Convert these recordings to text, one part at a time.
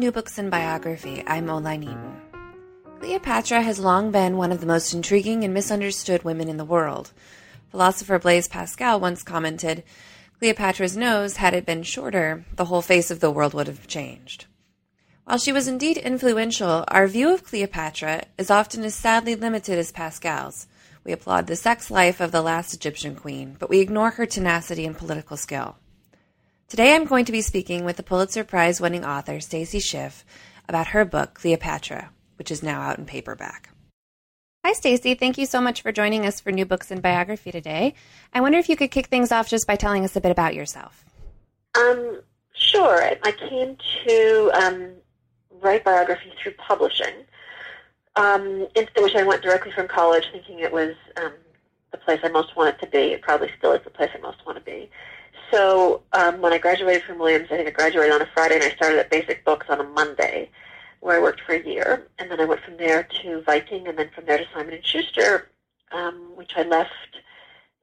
New Books in Biography. I'm Oline Eaton. Cleopatra has long been one of the most intriguing and misunderstood women in the world. Philosopher Blaise Pascal once commented Cleopatra's nose, had it been shorter, the whole face of the world would have changed. While she was indeed influential, our view of Cleopatra is often as sadly limited as Pascal's. We applaud the sex life of the last Egyptian queen, but we ignore her tenacity and political skill. Today I'm going to be speaking with the Pulitzer Prize winning author Stacy Schiff about her book Cleopatra, which is now out in paperback. Hi Stacy, thank you so much for joining us for New Books in Biography today. I wonder if you could kick things off just by telling us a bit about yourself. Um, sure. I came to um, write biography through publishing, um, into which I went directly from college, thinking it was um, the place I most wanted to be. It probably still is the place I most want to be. So um, when I graduated from Williams, I think I graduated on a Friday, and I started at Basic Books on a Monday, where I worked for a year, and then I went from there to Viking, and then from there to Simon and Schuster, um, which I left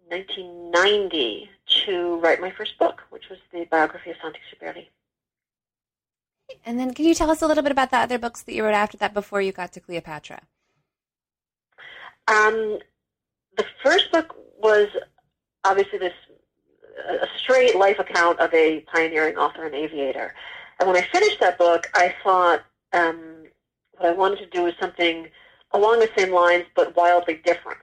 in 1990 to write my first book, which was the biography of Saint-Exupéry. And then, can you tell us a little bit about the other books that you wrote after that before you got to Cleopatra? Um, the first book was obviously this a straight life account of a pioneering author and aviator. And when I finished that book, I thought um, what I wanted to do was something along the same lines, but wildly different.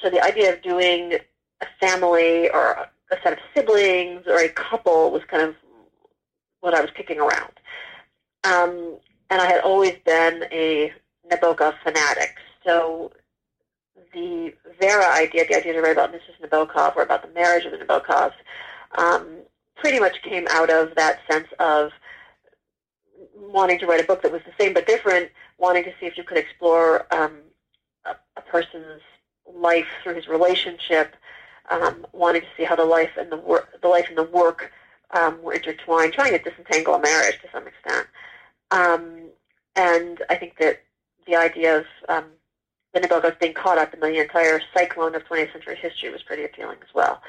So the idea of doing a family or a set of siblings or a couple was kind of what I was kicking around. Um, and I had always been a Nabokov fanatic. So the Vera idea, the idea to write about Mrs. Nabokov or about the marriage of the Nabokovs, um, pretty much came out of that sense of wanting to write a book that was the same but different, wanting to see if you could explore um, a, a, person's life through his relationship, um, wanting to see how the life and the work, the life and the work um, were intertwined, trying to disentangle a marriage to some extent. Um, and I think that the idea of the Nabokovs being caught up in the entire cyclone of 20th century history was pretty appealing as well.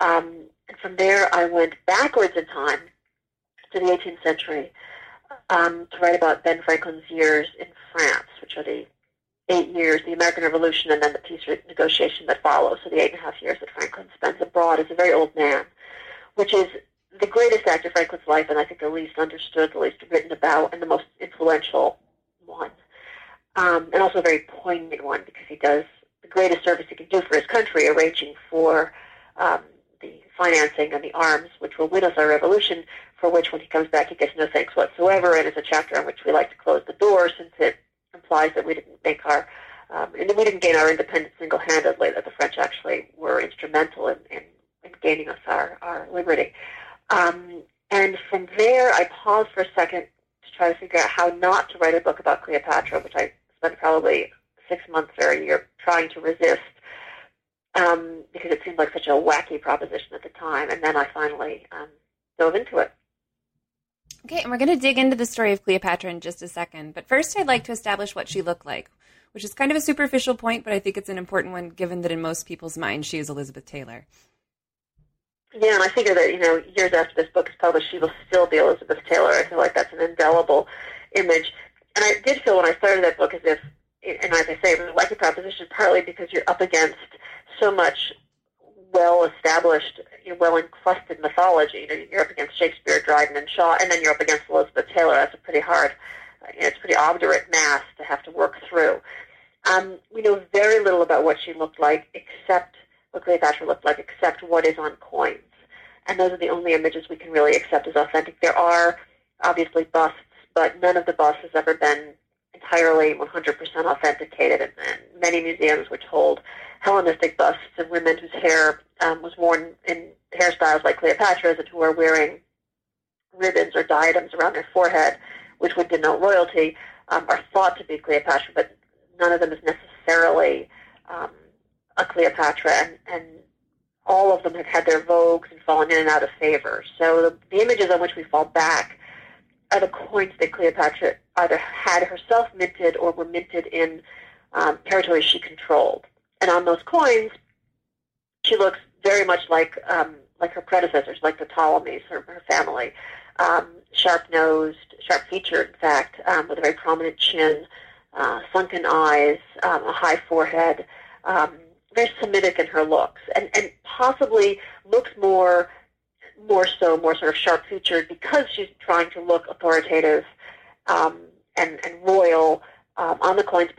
Um, and from there, I went backwards in time to the 18th century um, to write about Ben Franklin's years in France, which are the eight years, the American Revolution, and then the peace negotiation that follows. So the eight and a half years that Franklin spends abroad as a very old man, which is the greatest act of Franklin's life, and I think the least understood, the least written about, and the most influential one um, and also a very poignant one because he does the greatest service he can do for his country, arranging for um, the financing and the arms which will win us our revolution, for which when he comes back he gets no thanks whatsoever, and it's a chapter on which we like to close the door since it implies that we didn't make our um, and we didn't gain our independence single-handedly, that the French actually were instrumental in, in, in gaining us our, our liberty. Um, and from there, I paused for a second to try to figure out how not to write a book about Cleopatra, which I spent probably six months or a year trying to resist um, because it seemed like such a wacky proposition at the time. And then I finally um, dove into it. Okay, and we're going to dig into the story of Cleopatra in just a second. But first, I'd like to establish what she looked like, which is kind of a superficial point, but I think it's an important one given that in most people's minds she is Elizabeth Taylor. Yeah, and I figure that, you know, years after this book is published, she will still be Elizabeth Taylor. I feel like that's an indelible image and I did feel when I started that book as if, and as I say, it was a proposition partly because you're up against so much well-established, well-encrusted mythology. You know, you're up against Shakespeare, Dryden, and Shaw, and then you're up against Elizabeth Taylor. That's a pretty hard, you know, it's pretty obdurate mass to have to work through. Um, we know very little about what she looked like, except what Cleopatra looked like, except what is on coins. And those are the only images we can really accept as authentic. There are obviously busts but none of the busts has ever been entirely 100% authenticated. And, and many museums which hold Hellenistic busts of women whose hair um, was worn in hairstyles like Cleopatra's and who are wearing ribbons or diadems around their forehead, which would denote royalty, um, are thought to be Cleopatra, but none of them is necessarily um, a Cleopatra, and, and all of them have had their vogues and fallen in and out of favor. So the, the images on which we fall back are the coins that Cleopatra either had herself minted or were minted in um, territories she controlled. And on those coins, she looks very much like um, like her predecessors, like the Ptolemies, her, her family. um, sharp-nosed, sharp-featured, in fact, um, with a very prominent chin, uh, sunken eyes, um, a high forehead, um, very Semitic in her looks, and, and possibly looks more more so, more sort of sharp-featured because she's trying to look authoritative um, and, and royal um, on the coins,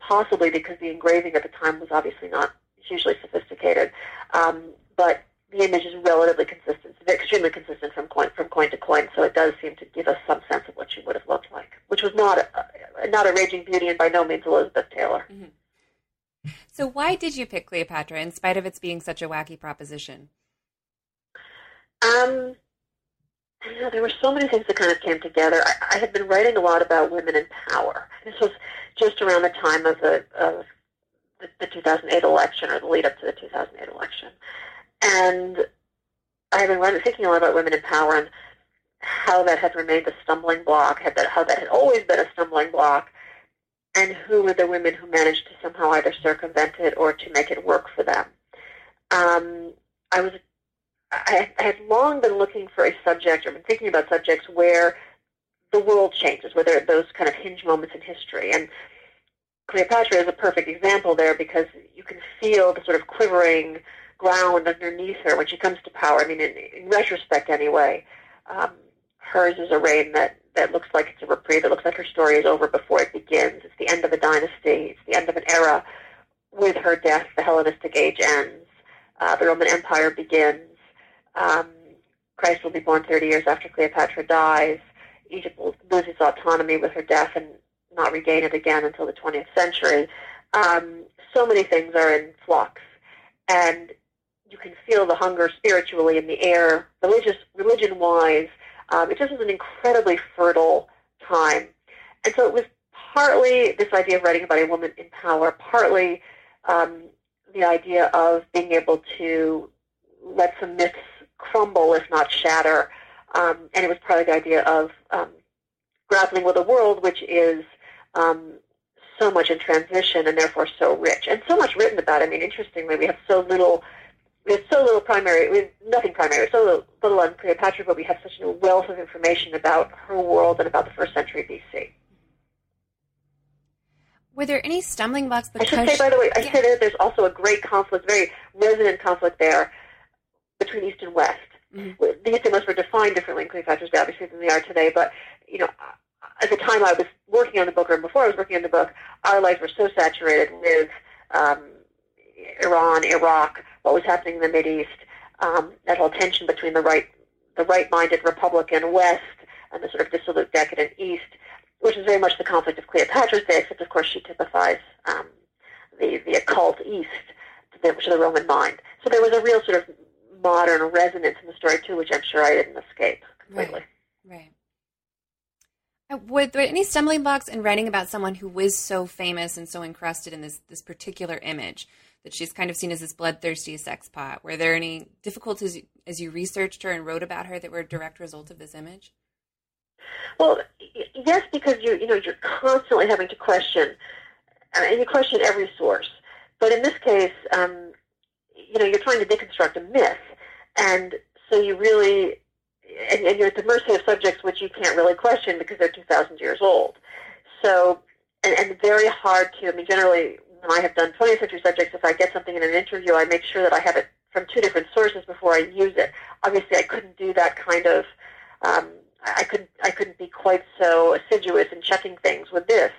possibly because the engraving at the time was obviously not hugely sophisticated. Um, but the image is relatively consistent, extremely consistent from coin from coin to coin. So it does seem to give us some sense of what she would have looked like, which was not a, not a raging beauty and by no means Elizabeth Taylor. Mm-hmm. So why did you pick Cleopatra in spite of its being such a wacky proposition? Um, know, there were so many things that kind of came together. I, I had been writing a lot about women in power. This was just around the time of the of the, the 2008 election or the lead up to the 2008 election, and I had been running, thinking a lot about women in power and how that had remained a stumbling block, had that, how that had always been a stumbling block, and who were the women who managed to somehow either circumvent it or to make it work for them. Um, I was I, had long been looking for a subject or been thinking about subjects where the world changes, where there are those kind of hinge moments in history. And Cleopatra is a perfect example there because you can feel the sort of quivering ground underneath her when she comes to power. I mean, in, in retrospect anyway, um, hers is a reign that, that looks like it's a reprieve. It looks like her story is over before it begins. It's the end of a dynasty. It's the end of an era. With her death, the Hellenistic age ends. Uh, the Roman Empire begins. Um, Christ will be born 30 years after Cleopatra dies. Egypt will lose its autonomy with her death and not regain it again until the 20th century. Um, so many things are in flux, and you can feel the hunger spiritually in the air, religious, religion-wise. Um, it just was an incredibly fertile time, and so it was partly this idea of writing about a woman in power, partly um, the idea of being able to let some myths crumble, if not shatter. Um, and it was part of the idea of um, grappling with a world which is um, so much in transition and therefore so rich and so much written about. I mean, interestingly, we have so little. Have so little primary, we have nothing primary, so little, little on Cleopatra, but we have such a wealth of information about her world and about the first century BC. Were there any stumbling blocks? I should say, by the way, I yeah. say that there's also a great conflict, very resonant conflict there between East and West. Mm-hmm. The East and West were defined differently in Cleopatra's Day, obviously, than they are today. But you know, at the time I was working on the book, or before I was working on the book, our lives were so saturated with um, Iran, Iraq, what was happening in the Mid East, um, that whole tension between the right, the right-minded Republican West and the sort of dissolute, decadent East, which is very much the conflict of Cleopatra's Day, except of course she typifies um, the the occult East to the, to the Roman mind. So there was a real sort of modern resonance in the story too, which I'm sure I didn't escape completely. Right. right. Were there any stumbling blocks in writing about someone who was so famous and so encrusted in this this particular image that she's kind of seen as this bloodthirsty sex pot? Were there any difficulties as you researched her and wrote about her that were a direct result of this image? Well, yes, because you you know you're constantly having to question, uh, and you question every source. But in this case, um, you know, you're trying to deconstruct a myth, and so you really, and, and you're at the mercy of subjects which you can't really question because they're 2,000 years old. So, and, and very hard to, I mean, generally, when I have done 20th century subjects, if I get something in an interview, I make sure that I have it from two different sources before I use it. Obviously, I couldn't do that kind of, um, I couldn't, I couldn't be quite so assiduous in checking things with this.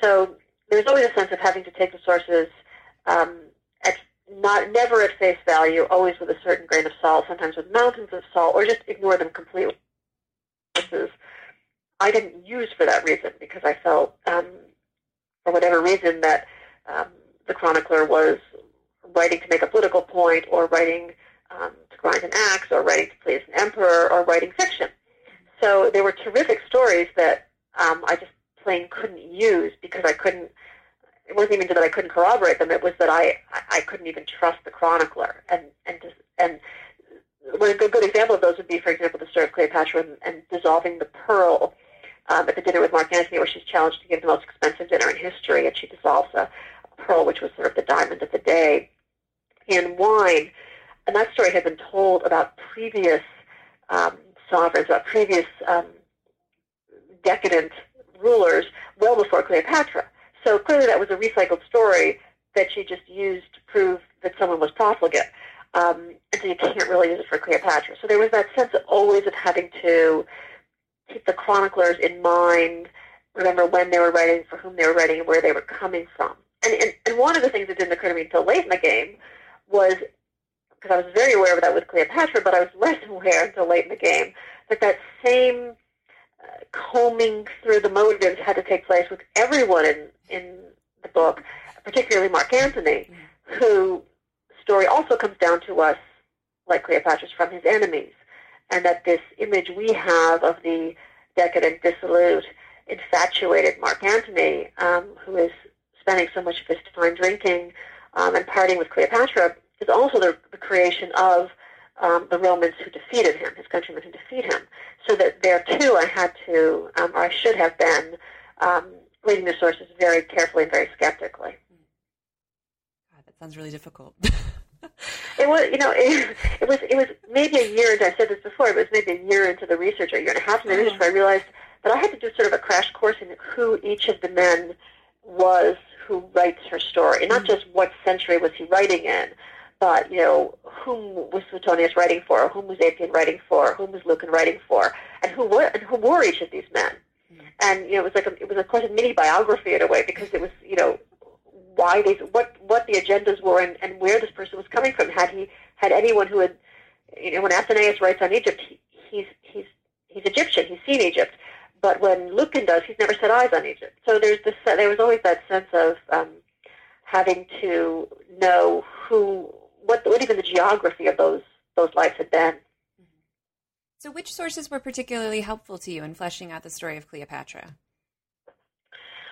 So there's always a sense of having to take the sources um, at not never at face value, always with a certain grain of salt, sometimes with mountains of salt, or just ignore them completely. This is I didn't use for that reason because I felt, um, for whatever reason, that um, the chronicler was writing to make a political point, or writing um, to grind an axe, or writing to please an emperor, or writing fiction. So there were terrific stories that um, I just plain couldn't use because I couldn't it wasn't even that I couldn't corroborate them. It was that I I couldn't even trust the chronicler. And and and a good example of those would be, for example, the story of Cleopatra and, and dissolving the pearl um, at the dinner with Mark Antony, where she's challenged to give the most expensive dinner in history, and she dissolves a, a pearl, which was sort of the diamond of the day, in wine. And that story had been told about previous um, sovereigns, about previous um, decadent rulers, well before Cleopatra. So clearly that was a recycled story that she just used to prove that someone was profligate. Um, and so you can't really use it for Cleopatra. So there was that sense of always of having to keep the chroniclers in mind, remember when they were writing, for whom they were writing, and where they were coming from. And, and, and one of the things that didn't occur to me until late in the game was, because I was very aware of that with Cleopatra, but I was less aware until late in the game, that that same combing through the motives had to take place with everyone in, in the book, particularly Mark Antony, mm. who story also comes down to us, like Cleopatra's, from his enemies, and that this image we have of the decadent, dissolute, infatuated Mark Antony, um, who is spending so much of his time drinking um, and partying with Cleopatra, is also the, the creation of um, the Romans who defeated him, his countrymen who defeat him. So that there too, I had to, um, or I should have been, um, reading the sources very carefully and very skeptically. God, that sounds really difficult. it was, you know, it, it, was it was maybe a year into. I said this before. It was maybe a year into the research, or a year and a half into the research, where I realized that I had to do sort of a crash course in who each of the men was who writes her story, and not mm-hmm. just what century was he writing in, but you know whom was Suetonius writing for, whom was Appian writing for, whom was Lucan writing for, and who were and who were each of these men. Mm-hmm. And you know, it was like a, it was of course a mini biography in a way because it was you know why they what what the agendas were and, and where this person was coming from. Had he had anyone who had you know when Athenaeus writes on Egypt, he, he's he's he's Egyptian. He's seen Egypt, but when Lucan does, he's never set eyes on Egypt. So there's this there was always that sense of um, having to know who what what even the geography of those those lives had been. Mm-hmm. So, which sources were particularly helpful to you in fleshing out the story of Cleopatra?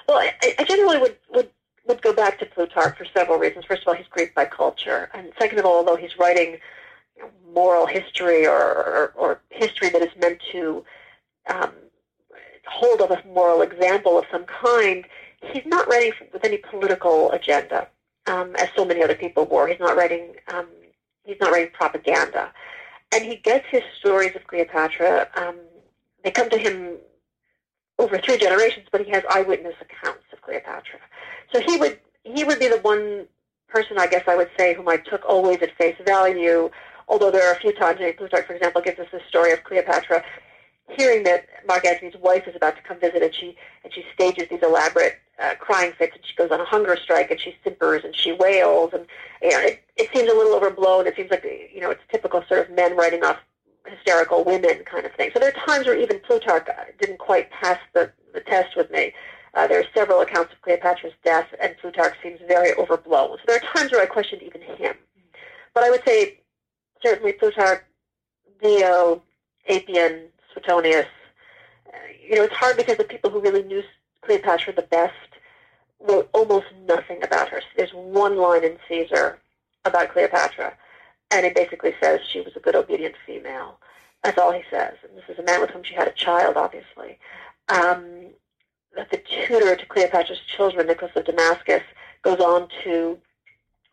Well, I, I generally would, would would go back to Plutarch for several reasons. First of all, he's Greek by culture, and second of all, although he's writing you know, moral history or, or, or, history that is meant to um, hold up a moral example of some kind, he's not writing with any political agenda, um, as so many other people were. He's not writing. Um, he's not writing propaganda, and he gets his stories of Cleopatra. Um, they come to him over three generations, but he has eyewitness accounts of Cleopatra. So he would he would be the one person, I guess I would say, whom I took always at face value. Although there are a few times, Plutarch, for example, gives us the story of Cleopatra hearing that Mark Antony's wife is about to come visit, and she and she stages these elaborate uh, crying fits, and she goes on a hunger strike, and she simpers and she wails, and you know, it, it seems a little overblown. It seems like you know it's typical sort of men writing off hysterical women kind of thing. So there are times where even Plutarch didn't quite pass the, the test with me. Uh, there are several accounts of Cleopatra's death, and Plutarch seems very overblown. So there are times where I questioned even him. But I would say certainly Plutarch, Dio, Appian, Suetonius. You know, it's hard because the people who really knew Cleopatra the best wrote almost nothing about her. There's one line in Caesar about Cleopatra, and it basically says she was a good, obedient female. That's all he says. And this is a man with whom she had a child, obviously. Um, that the tutor to Cleopatra's children, Nicholas of Damascus, goes on to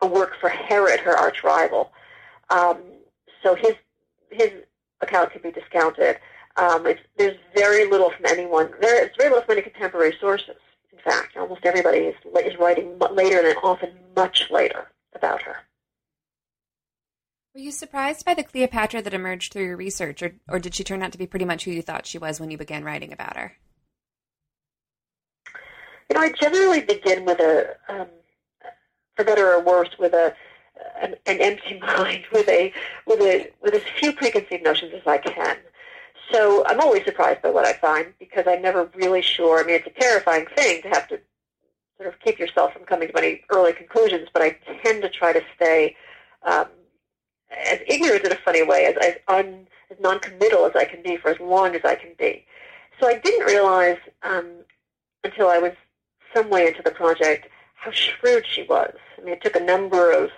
work for Herod, her arch rival. Um, so his his account can be discounted. Um, there's very little from anyone. There is very little from any contemporary sources. In fact, almost everybody is, is writing later and often much later about her. Were you surprised by the Cleopatra that emerged through your research, or, or did she turn out to be pretty much who you thought she was when you began writing about her? You know, I generally begin with a, um, for better or worse, with a an, an empty mind, with a with a with as few preconceived notions as I can. So I'm always surprised by what I find because I'm never really sure. I mean, it's a terrifying thing to have to sort of keep yourself from coming to any early conclusions, but I tend to try to stay um, as ignorant in a funny way, as, as, un, as non-committal as I can be for as long as I can be. So I didn't realize um, until I was some way into the project how shrewd she was. I mean, it took a number of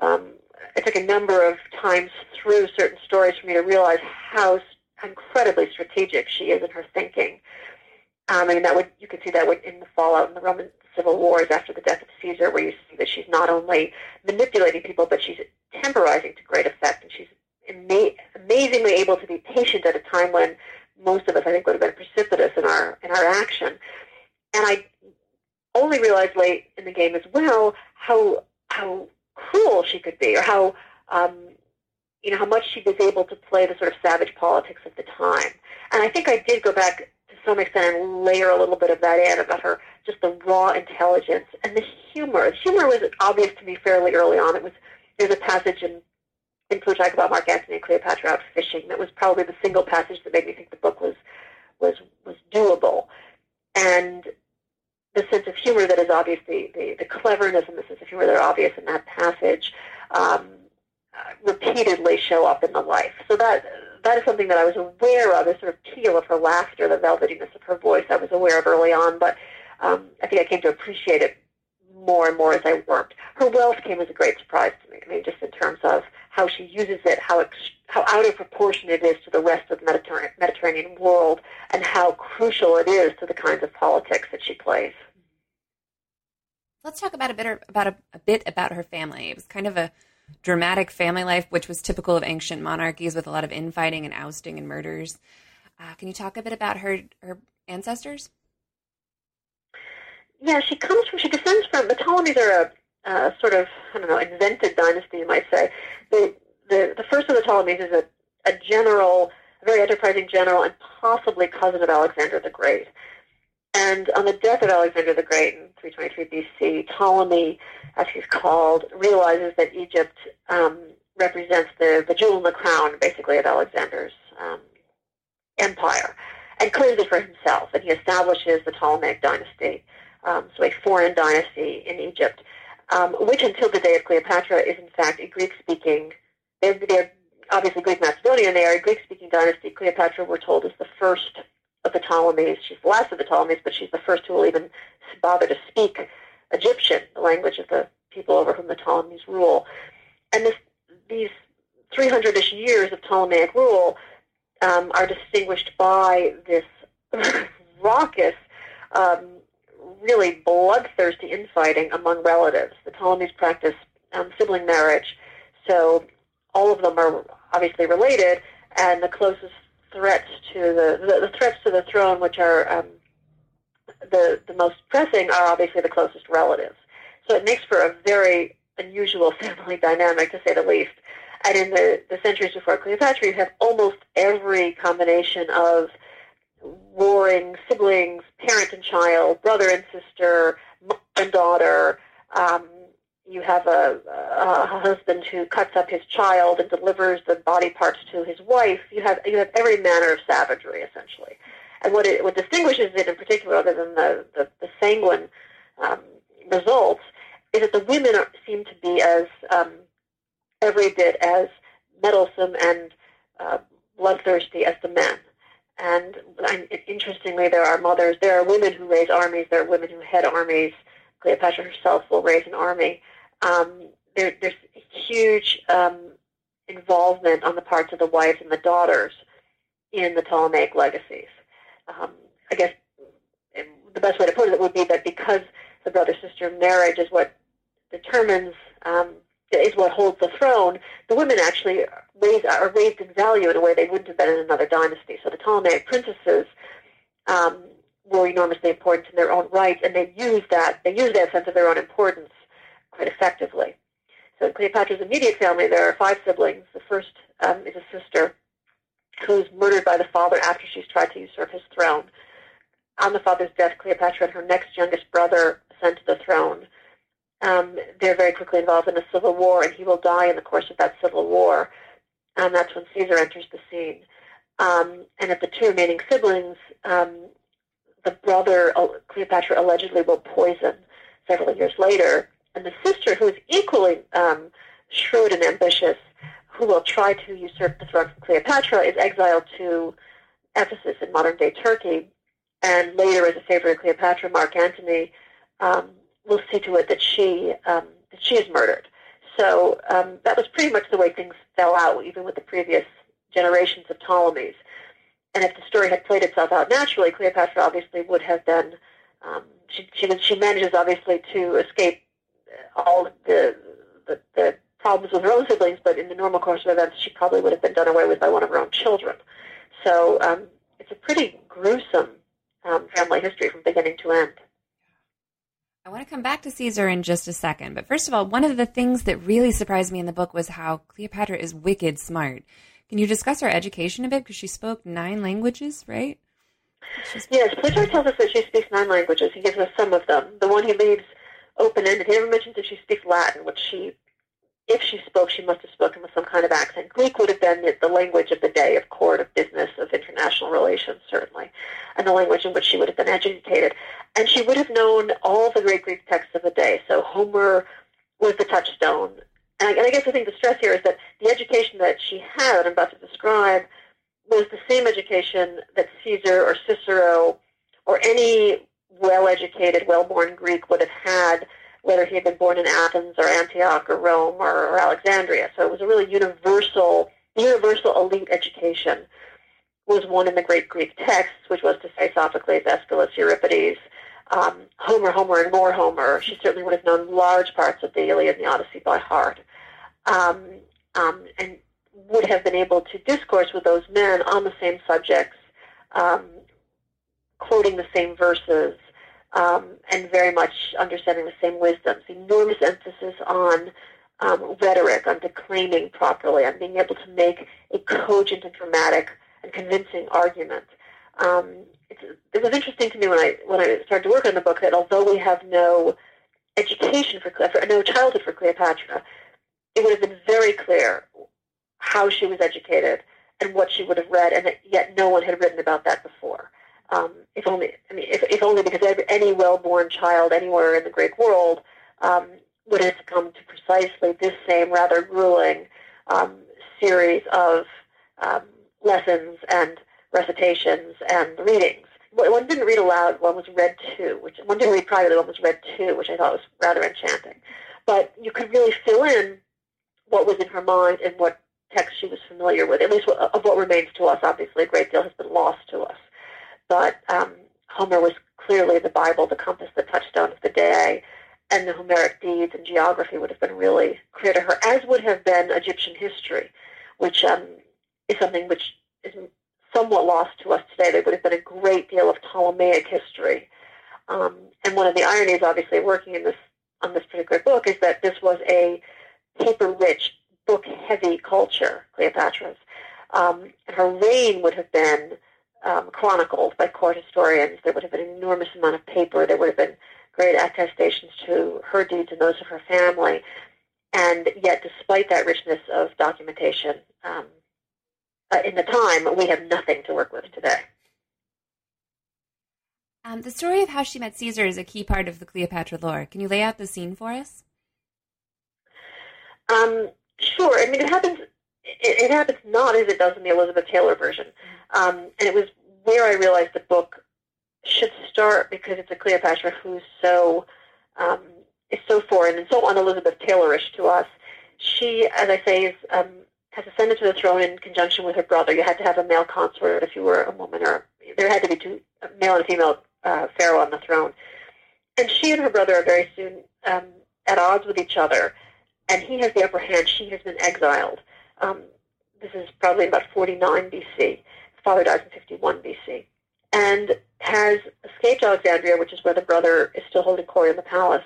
um, it took a number of times through certain stories for me to realize how incredibly strategic she is in her thinking. Um, I mean, that would you could see that in the fallout in the Roman civil wars after the death of Caesar, where you see that she's not only manipulating people, but she's temporizing to great effect, and she's amazingly able to be patient at a time when most of us, I think, would have been precipitous in our in our action. And I only realized late in the game as well how how cruel she could be, or how um, you know how much she was able to play the sort of savage politics of the time. And I think I did go back to some extent and layer a little bit of that in about her just the raw intelligence and the humor. The humor was obvious to me fairly early on. It was there's a passage in in Plutarch about Mark Antony and Cleopatra out fishing. That was probably the single passage that made me think the book was was was doable. And the sense of humor that is obvious, the, the, the cleverness and the sense of humor that are obvious in that passage, um, repeatedly show up in the life. So that that is something that I was aware of, the sort of keel of her laughter, the velvetiness of her voice. I was aware of early on, but um, I think I came to appreciate it more and more as I worked. Her wealth came as a great surprise to me. I mean, just in terms of how she uses it, how ex- how out of proportion it is to the rest of the Mediterranean, Mediterranean world, and how crucial it is to the kinds of politics that she plays. Let's talk about a bit about a, a bit about her family. It was kind of a dramatic family life, which was typical of ancient monarchies, with a lot of infighting and ousting and murders. Uh, can you talk a bit about her her ancestors? Yeah, she comes from, she descends from, the Ptolemies are a, a sort of, I don't know, invented dynasty, you might say. The, the, the first of the Ptolemies is a, a general, a very enterprising general, and possibly cousin of Alexander the Great. And on the death of Alexander the Great in 323 BC, Ptolemy, as he's called, realizes that Egypt um, represents the, the jewel in the crown, basically, of Alexander's um, empire, and claims it for himself. And he establishes the Ptolemaic dynasty um, so a foreign dynasty in Egypt, um, which until the day of Cleopatra is in fact a Greek-speaking, they're, they're obviously Greek Macedonian, they are a Greek-speaking dynasty. Cleopatra, we're told, is the first of the Ptolemies. She's the last of the Ptolemies, but she's the first who will even bother to speak Egyptian, the language of the people over whom the Ptolemies rule. And this, these 300-ish years of Ptolemaic rule um, are distinguished by this raucous um, really bloodthirsty infighting among relatives. The Ptolemies practice um, sibling marriage, so all of them are obviously related, and the closest threats to the, the, the threats to the throne, which are um, the the most pressing, are obviously the closest relatives. So it makes for a very unusual family dynamic, to say the least. And in the, the centuries before Cleopatra, you have almost every combination of warring siblings, parent and child, brother and sister, mother and daughter. Um, you have a, a husband who cuts up his child and delivers the body parts to his wife. You have you have every manner of savagery essentially. And what it what distinguishes it in particular, other than the the, the sanguine um, results, is that the women are, seem to be as um, every bit as meddlesome and uh, bloodthirsty as the men. And, and interestingly, there are mothers, there are women who raise armies, there are women who head armies. Cleopatra herself will raise an army. Um, there, there's huge um, involvement on the parts of the wives and the daughters in the Ptolemaic legacies. Um, I guess the best way to put it would be that because the brother-sister marriage is what determines um, is what holds the throne, the women actually are raised in value in a way they wouldn't have been in another dynasty. So the Ptolemaic princesses um, were enormously important in their own right, and they used that they used that sense of their own importance quite effectively. So in Cleopatra's immediate family, there are five siblings. The first um, is a sister who's murdered by the father after she's tried to usurp his throne. On the father's death, Cleopatra and her next youngest brother ascend to the throne um, they're very quickly involved in a civil war, and he will die in the course of that civil war. And that's when Caesar enters the scene. Um, and of the two remaining siblings, um, the brother, uh, Cleopatra, allegedly will poison several years later. And the sister, who is equally um, shrewd and ambitious, who will try to usurp the throne from Cleopatra, is exiled to Ephesus in modern-day Turkey. And later, as a favorite of Cleopatra, Mark Antony um, will see to it that she um, that she is murdered. So um, that was pretty much the way things fell out, even with the previous generations of Ptolemies. And if the story had played itself out naturally, Cleopatra obviously would have been. Um, she, she she manages obviously to escape all the the, the problems with her own siblings, but in the normal course of events, she probably would have been done away with by one of her own children. So um, it's a pretty gruesome um, family history from beginning to end. I want to come back to Caesar in just a second, but first of all, one of the things that really surprised me in the book was how Cleopatra is wicked smart. Can you discuss her education a bit? Because she spoke nine languages, right? She's... Yes, Plutarch tells us that she speaks nine languages. He gives us some of them. The one he leaves open-ended, he never mentions that she speaks Latin, which she if she spoke, she must have spoken with some kind of accent. Greek would have been the language of the day, of court, of business, of international relations, certainly, and the language in which she would have been educated. And she would have known all the great Greek texts of the day. So Homer was the touchstone. And I, and I guess the thing to stress here is that the education that she had, I'm about to describe, was the same education that Caesar or Cicero or any well-educated, well-born Greek would have had whether he had been born in Athens or Antioch or Rome or, or Alexandria. So it was a really universal, universal elite education was one in the great Greek texts, which was to say Sophocles, Aeschylus, Euripides, um, Homer, Homer, and more Homer. She certainly would have known large parts of the Iliad and the Odyssey by heart, um, um, and would have been able to discourse with those men on the same subjects, um, quoting the same verses, um, and very much understanding the same wisdoms. Enormous emphasis on um, rhetoric, on declaiming properly, on being able to make a cogent and dramatic and convincing argument. Um, it was interesting to me when I when I started to work on the book that although we have no education for Cleopatra, no childhood for Cleopatra, it would have been very clear how she was educated and what she would have read, and that yet no one had written about that before. Um, if only, I mean, if, if only because every, any well-born child anywhere in the Greek world um, would have come to precisely this same rather grueling um, series of um, lessons and recitations and readings. One didn't read aloud, one was read to, which one didn't read privately, one was read to, which I thought was rather enchanting. But you could really fill in what was in her mind and what text she was familiar with, at least of what remains to us. Obviously, a great deal has been lost to us but um, Homer was clearly the Bible, the compass, the touchstone of the day, and the Homeric deeds and geography would have been really clear to her, as would have been Egyptian history, which um, is something which is somewhat lost to us today. There would have been a great deal of Ptolemaic history. Um, and one of the ironies, obviously, working in this on this particular book is that this was a paper-rich, book-heavy culture, Cleopatra's. Um, and her reign would have been um, chronicled by court historians. There would have been an enormous amount of paper. There would have been great attestations to her deeds and those of her family. And yet, despite that richness of documentation um, uh, in the time, we have nothing to work with today. Um, the story of how she met Caesar is a key part of the Cleopatra lore. Can you lay out the scene for us? Um, sure. I mean, it happens it, it, happens not as it does in the Elizabeth Taylor version. Um, and it was where I realized the book should start because it's a Cleopatra who's so um, is so foreign and so un-Elizabeth Taylorish to us. She, as I say, is um, has ascended to the throne in conjunction with her brother. You had to have a male consort if you were a woman, or there had to be two, a male and female uh, pharaoh on the throne. And she and her brother are very soon um, at odds with each other, and he has the upper hand. She has been exiled. Um, this is probably about 49 BC. Father dies in 51 BC. And has escaped Alexandria, which is where the brother is still holding court in the palace,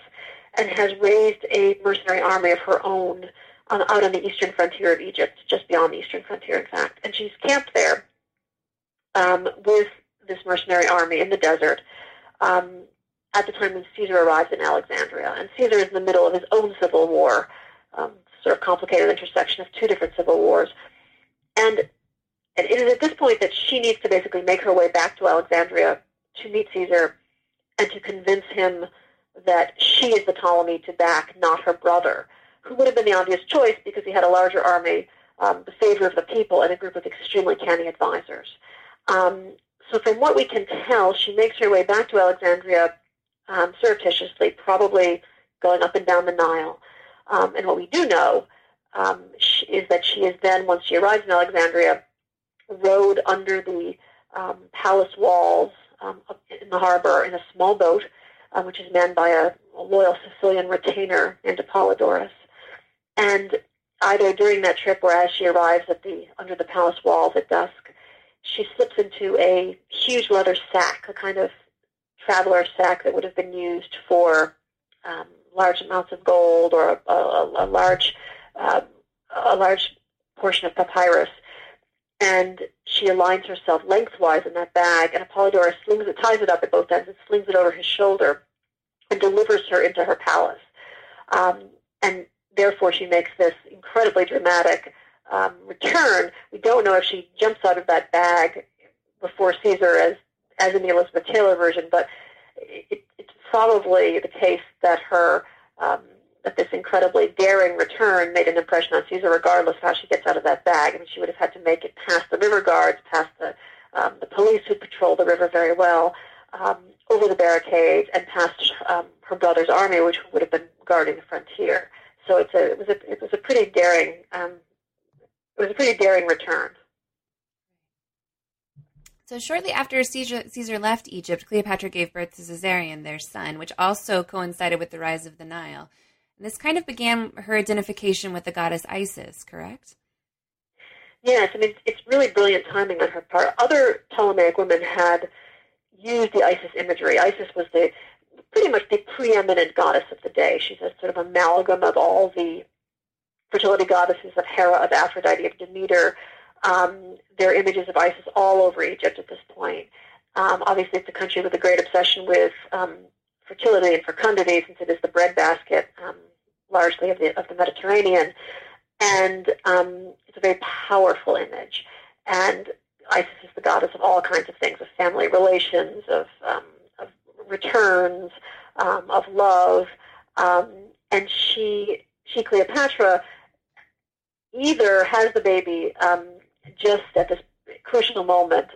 and has raised a mercenary army of her own on, out on the eastern frontier of Egypt, just beyond the eastern frontier, in fact. And she's camped there um, with this mercenary army in the desert um, at the time when Caesar arrives in Alexandria. And Caesar is in the middle of his own civil war, um, sort of complicated intersection of two different civil wars. And, and it is at this point that she needs to basically make her way back to Alexandria to meet Caesar and to convince him that she is the Ptolemy to back, not her brother, who would have been the obvious choice because he had a larger army, um, the favor of the people, and a group of extremely canny advisors. Um, so from what we can tell, she makes her way back to Alexandria um, surreptitiously, probably going up and down the Nile. Um, and what we do know um, is that she is then, once she arrives in Alexandria, rowed under the um, palace walls um, in the harbor in a small boat, uh, which is manned by a, a, loyal Sicilian retainer named Apollodorus. And either during that trip or as she arrives at the under the palace walls at dusk, she slips into a huge leather sack, a kind of traveler sack that would have been used for um, large amounts of gold or a, a, a large uh, a large portion of papyrus. And she aligns herself lengthwise in that bag, and Apollodorus slings it, ties it up at both ends, and slings it over his shoulder, and delivers her into her palace. Um, and therefore, she makes this incredibly dramatic um, return. We don't know if she jumps out of that bag before Caesar, as as in the Elizabeth Taylor version, but it, probably the case that her um, that this incredibly daring return made an impression on Caesar, regardless of how she gets out of that bag. I mean, she would have had to make it past the river guards, past the um, the police who patrol the river very well, um, over the barricades, and past um, her brother's army, which would have been guarding the frontier. So it's a, it was a it was a pretty daring um, it was a pretty daring return. So shortly after Caesar, Caesar, left Egypt, Cleopatra gave birth to Caesarion, their son, which also coincided with the rise of the Nile. And this kind of began her identification with the goddess Isis, correct? Yes, I mean, it's really brilliant timing on her part. Other Ptolemaic women had used the Isis imagery. Isis was the pretty much the preeminent goddess of the day. She's a sort of amalgam of all the fertility goddesses of Hera, of Aphrodite, of Demeter. Um, there are images of Isis all over Egypt at this point. Um, obviously, it's a country with a great obsession with um, fertility and fecundity, since it is the breadbasket um, largely of the of the Mediterranean, and um, it's a very powerful image. And Isis is the goddess of all kinds of things, of family relations, of um, of returns, um, of love, and she she Cleopatra either has the baby just at this crucial moment,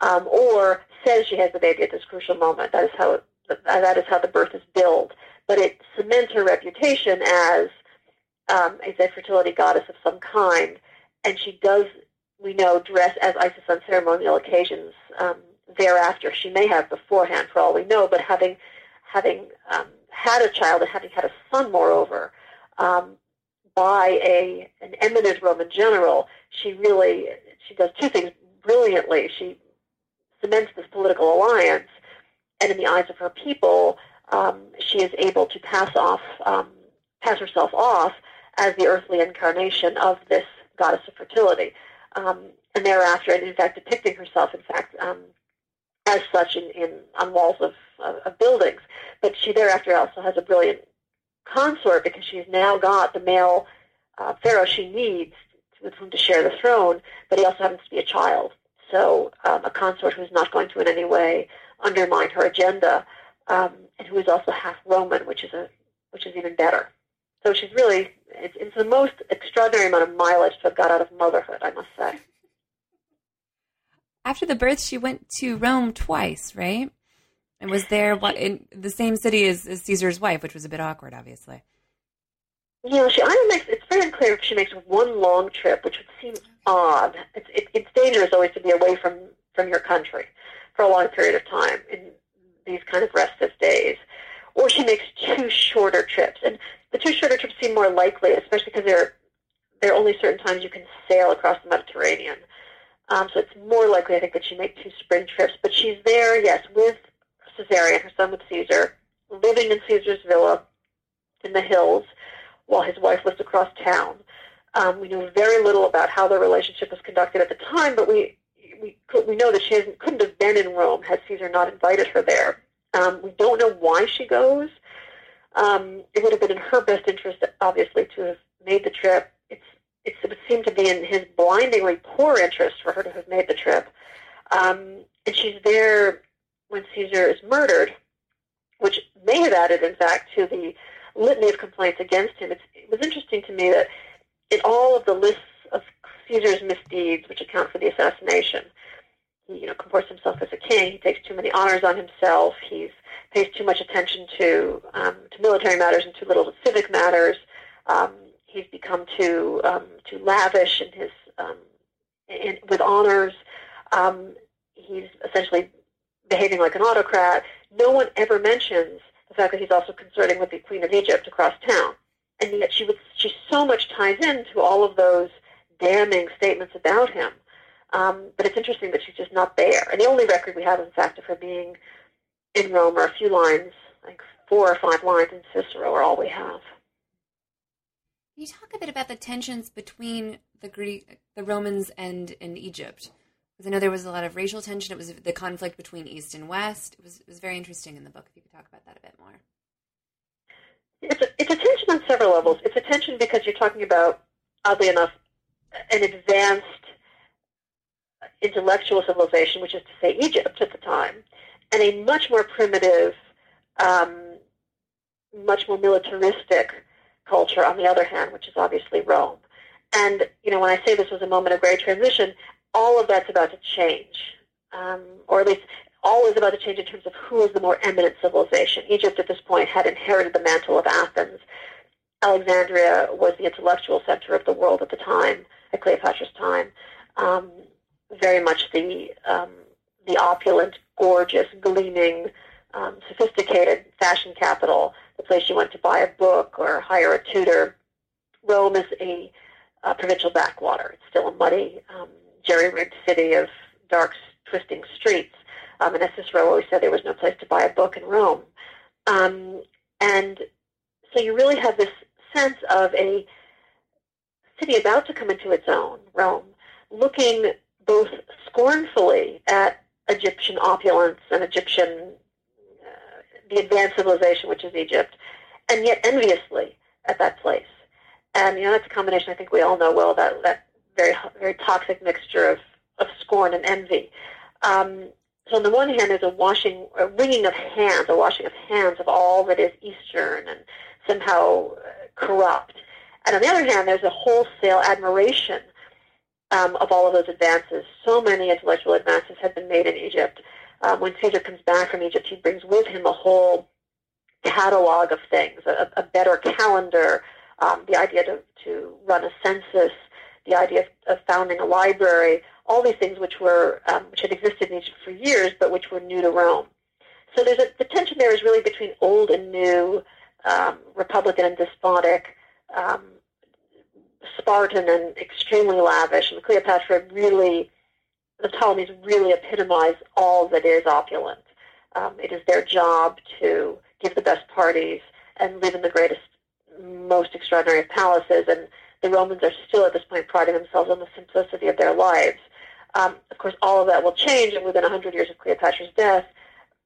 um, or says she has the baby at this crucial moment. That is how it, that is how the birth is billed. But it cements her reputation as um, as a fertility goddess of some kind, and she does, we know, dress as Isis on ceremonial occasions um, thereafter. She may have beforehand, for all we know, but having having um, had a child and having had a son, moreover, um, by a an eminent Roman general, she really she does two things brilliantly. She cements this political alliance, and in the eyes of her people, um, she is able to pass off um, pass herself off as the earthly incarnation of this goddess of fertility. Um, and thereafter, and in fact, depicting herself, in fact, um, as such in, in on walls of, of, of buildings. But she thereafter also has a brilliant consort because she's now got the male uh, pharaoh she needs with whom to share the throne, but he also happens to be a child. So um, a consort who's not going to in any way undermine her agenda, um, and who is also half Roman, which is a which is even better. So she's really it's, it's the most extraordinary amount of mileage to have got out of motherhood, I must say. After the birth, she went to Rome twice, right? And was there what in the same city as, as Caesar's wife, which was a bit awkward, obviously. Know, she either makes it's very unclear if she makes one long trip, which would seem odd. It's it, it's dangerous always to be away from from your country for a long period of time in these kind of restive days, or she makes two shorter trips. And the two shorter trips seem more likely, especially because there there are only certain times you can sail across the Mediterranean. Um, so it's more likely, I think, that she make two spring trips. But she's there, yes, with Caesarion, her son with Caesar, living in Caesar's villa in the hills, while his wife lived across town. Um, we know very little about how their relationship was conducted at the time, but we we could, we know that she couldn't have been in Rome had Caesar not invited her there. Um, we don't know why she goes. Um, it would have been in her best interest, obviously, to have made the trip. It's, it's, it would seem to be in his blindingly poor interest for her to have made the trip. Um, and she's there when Caesar is murdered, which may have added, in fact, to the litany of complaints against him. It's, it was interesting to me that in all of the lists of Caesar's misdeeds, which account for the assassination, he you know comports himself as a king. He takes too many honors on himself. He pays too much attention to um, to military matters and too little to civic matters. Um, he's become too um, too lavish in his um, in, with honors. Um, he's essentially behaving like an autocrat. No one ever mentions the fact that he's also consorting with the Queen of Egypt across town. and yet she would she so much ties into all of those damning statements about him. Um, but it's interesting that she's just not there. And the only record we have, in fact, of her being in Rome are a few lines, like four or five lines in Cicero, are all we have. Can you talk a bit about the tensions between the Greek, the Romans, and in Egypt? Because I know there was a lot of racial tension. It was the conflict between East and West. It was it was very interesting in the book. If you could talk about that a bit more. It's a, it's a tension on several levels. It's a tension because you're talking about, oddly enough, an advanced intellectual civilization, which is to say Egypt at the time, and a much more primitive, um, much more militaristic culture on the other hand, which is obviously Rome. And, you know, when I say this was a moment of great transition, all of that's about to change, um, or at least all is about to change in terms of who is the more eminent civilization. Egypt at this point had inherited the mantle of Athens. Alexandria was the intellectual center of the world at the time, at Cleopatra's time. Um, very much the um, the opulent, gorgeous, gleaming, um, sophisticated fashion capital, the place you went to buy a book or hire a tutor. Rome is a, a provincial backwater. It's still a muddy, um, jerry-rigged city of dark, twisting streets. Um, and Cicero always said, there was no place to buy a book in Rome. Um, and so you really have this sense of a city about to come into its own, Rome, looking both scornfully at Egyptian opulence and Egyptian, uh, the advanced civilization, which is Egypt, and yet enviously at that place. And you know that's a combination. I think we all know well that that very very toxic mixture of of scorn and envy. Um, so on the one hand, there's a washing, a wringing of hands, a washing of hands of all that is Eastern and somehow uh, corrupt. And on the other hand, there's a wholesale admiration um, of all of those advances. So many intellectual advances have been made in Egypt. Um, when Caesar comes back from Egypt, he brings with him a whole catalog of things, a, a better calendar, um, the idea to, to run a census, the idea of, of founding a library, all these things which were um, which had existed in Egypt for years, but which were new to Rome. So there's a, the tension there is really between old and new, um, Republican and despotic, um, Spartan and extremely lavish, and Cleopatra really, the Ptolemies really epitomize all that is opulent. Um, it is their job to give the best parties and live in the greatest, most extraordinary palaces, and the Romans are still at this point priding themselves on the simplicity of their lives. Um, of course, all of that will change, and within 100 years of Cleopatra's death,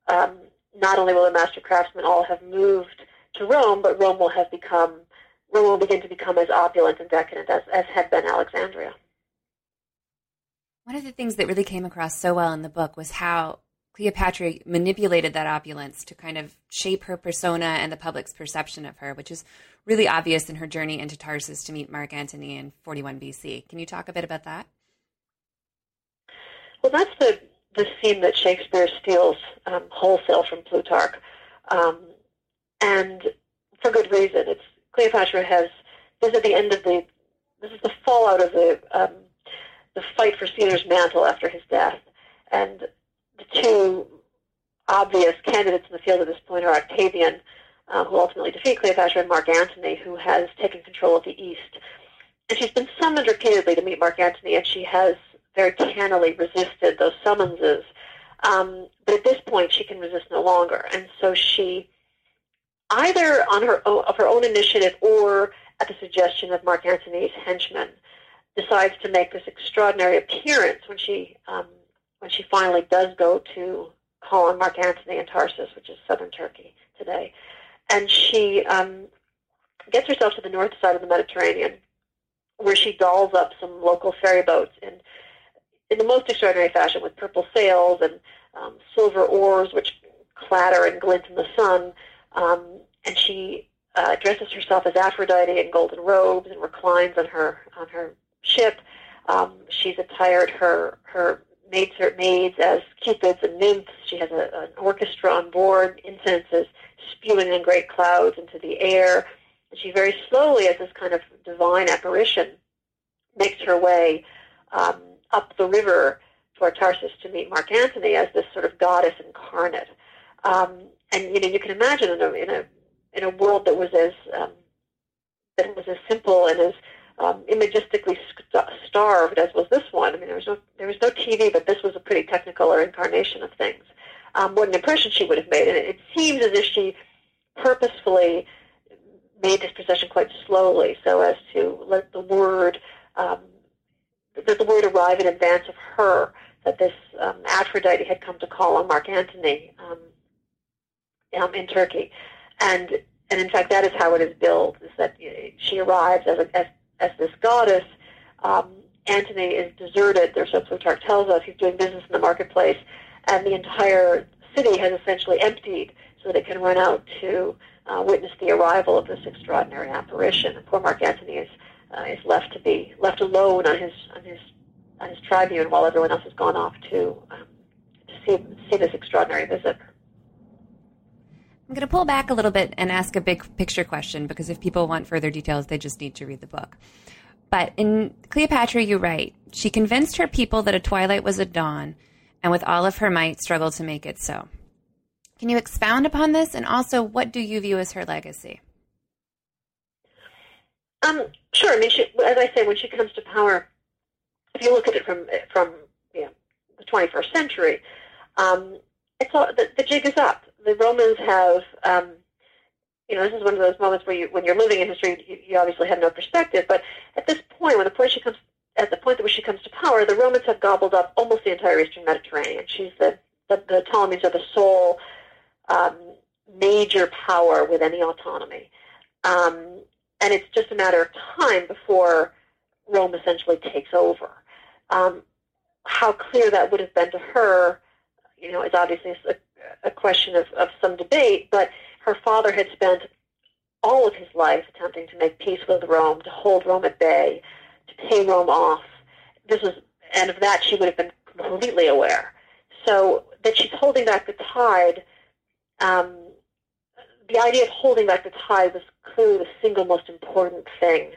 um, not only will the master craftsmen all have moved to Rome, but Rome will have become Rome will begin to become as opulent and decadent as, as had been Alexandria. One of the things that really came across so well in the book was how Cleopatra manipulated that opulence to kind of shape her persona and the public's perception of her, which is really obvious in her journey into Tarsus to meet Mark Antony in 41 BC. Can you talk a bit about that? Well, that's the, the scene that Shakespeare steals um, wholesale from Plutarch. Um, and for good reason. It's Cleopatra has this is at the end of the this is the fallout of the um, the fight for Caesar's mantle after his death, and the two obvious candidates in the field at this point are Octavian, uh, who ultimately defeat Cleopatra, and Mark Antony, who has taken control of the East. And she's been summoned repeatedly to meet Mark Antony, and she has very cannily resisted those summonses. Um, but at this point, she can resist no longer, and so she either on her own, of her own initiative or at the suggestion of Mark Antony's henchmen, decides to make this extraordinary appearance when she um, when she finally does go to call on Mark Antony in Tarsus, which is southern Turkey today, and she um, gets herself to the north side of the Mediterranean, where she dolls up some local ferry boats in in the most extraordinary fashion with purple sails and um, silver oars, which clatter and glint in the sun. Um, and she uh, dresses herself as Aphrodite in golden robes and reclines on her on her ship. Um, she's attired her her maids her maids as cupids and nymphs. She has a, an orchestra on board. Incense is spewing in great clouds into the air. And she very slowly, as this kind of divine apparition, makes her way um, up the river toward Tarsus to meet Mark Antony as this sort of goddess incarnate. Um, and you know, you can imagine in a, in a in a world that was as um, that was as simple and as um, imagistically starved as was this one. I mean, there was no there was no TV, but this was a pretty technicolor incarnation of things. Um, what an impression she would have made, and it, it seems as if she purposefully made this procession quite slowly, so as to let the word um, that the word arrive in advance of her that this um, Aphrodite had come to call on Mark Antony um, um, in Turkey, and and in fact that is how it is billed: is that she arrives as a, as as this goddess. Um, Antony is deserted. There's so Plutarch tells us he's doing business in the marketplace, and the entire city has essentially emptied so that it can run out to uh, witness the arrival of this extraordinary apparition. And poor Mark Antony is uh, is left to be left alone on his on his on his tribune while everyone else has gone off to um, to see see this extraordinary visit. I'm going to pull back a little bit and ask a big picture question because if people want further details, they just need to read the book. But in Cleopatra, you write, she convinced her people that a twilight was a dawn, and with all of her might struggled to make it so. Can you expound upon this, and also what do you view as her legacy? Um, sure. I mean, she, as I say, when she comes to power, if you look at it from from you know, the 21st century, um, it's all, the, the jig is up. The Romans have, um, you know, this is one of those moments where you, when you're living in history, you, you obviously have no perspective. But at this point, when the she comes, at the point that she comes to power, the Romans have gobbled up almost the entire Eastern Mediterranean. She's the the, the Ptolemies are the sole um, major power with any autonomy. Um, and it's just a matter of time before Rome essentially takes over. Um, how clear that would have been to her, you know, is obviously a, a question of, of some debate, but her father had spent all of his life attempting to make peace with Rome, to hold Rome at bay, to pay Rome off. This was, and of that she would have been completely aware. So that she's holding back the tide um, the idea of holding back the tide was clearly the single most important thing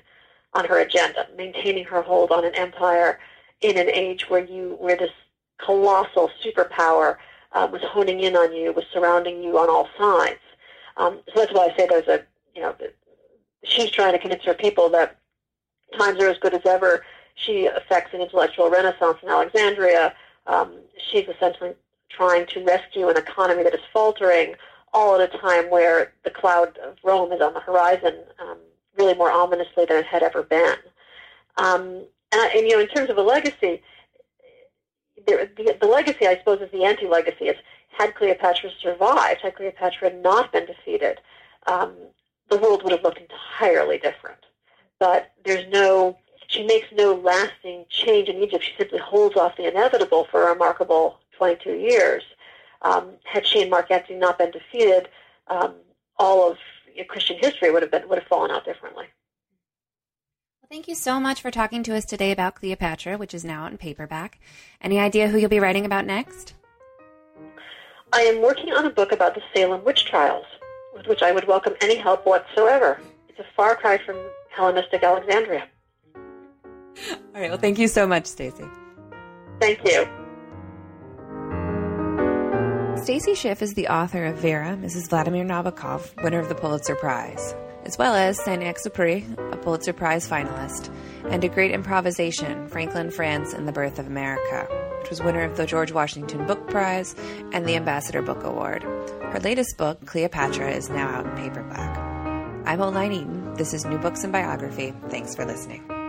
on her agenda, maintaining her hold on an empire in an age where you where this colossal superpower uh, was honing in on you, was surrounding you on all sides. Um, so that's why I say there's a you know she's trying to convince her people that times are as good as ever. She affects an intellectual renaissance in Alexandria. Um, she's essentially trying to rescue an economy that is faltering, all at a time where the cloud of Rome is on the horizon, um, really more ominously than it had ever been. Um, and, and, you know, in terms of a legacy, the, the, legacy, I suppose, is the anti-legacy. Is had Cleopatra survived, had Cleopatra not been defeated, um, the world would have looked entirely different. But there's no, she makes no lasting change in Egypt. She simply holds off the inevitable for a remarkable 22 years. Um, had she and Mark Antony not been defeated, um, all of you know, Christian history would have been would have fallen out differently. Well, thank you so much for talking to us today about Cleopatra, which is now out in paperback. Any idea who you'll be writing about next? I am working on a book about the Salem witch trials, with which I would welcome any help whatsoever. It's a far cry from Hellenistic Alexandria. All right. Well, thank you so much, Stacy. Thank you. Stacy Schiff is the author of Vera, Mrs. Vladimir Nabokov, winner of the Pulitzer Prize, as well as Saint-Exupéry, a Pulitzer Prize finalist, and A Great Improvisation, Franklin France and the Birth of America, which was winner of the George Washington Book Prize and the Ambassador Book Award. Her latest book, Cleopatra, is now out in paperback. I'm Oline Eaton. This is New Books in Biography. Thanks for listening.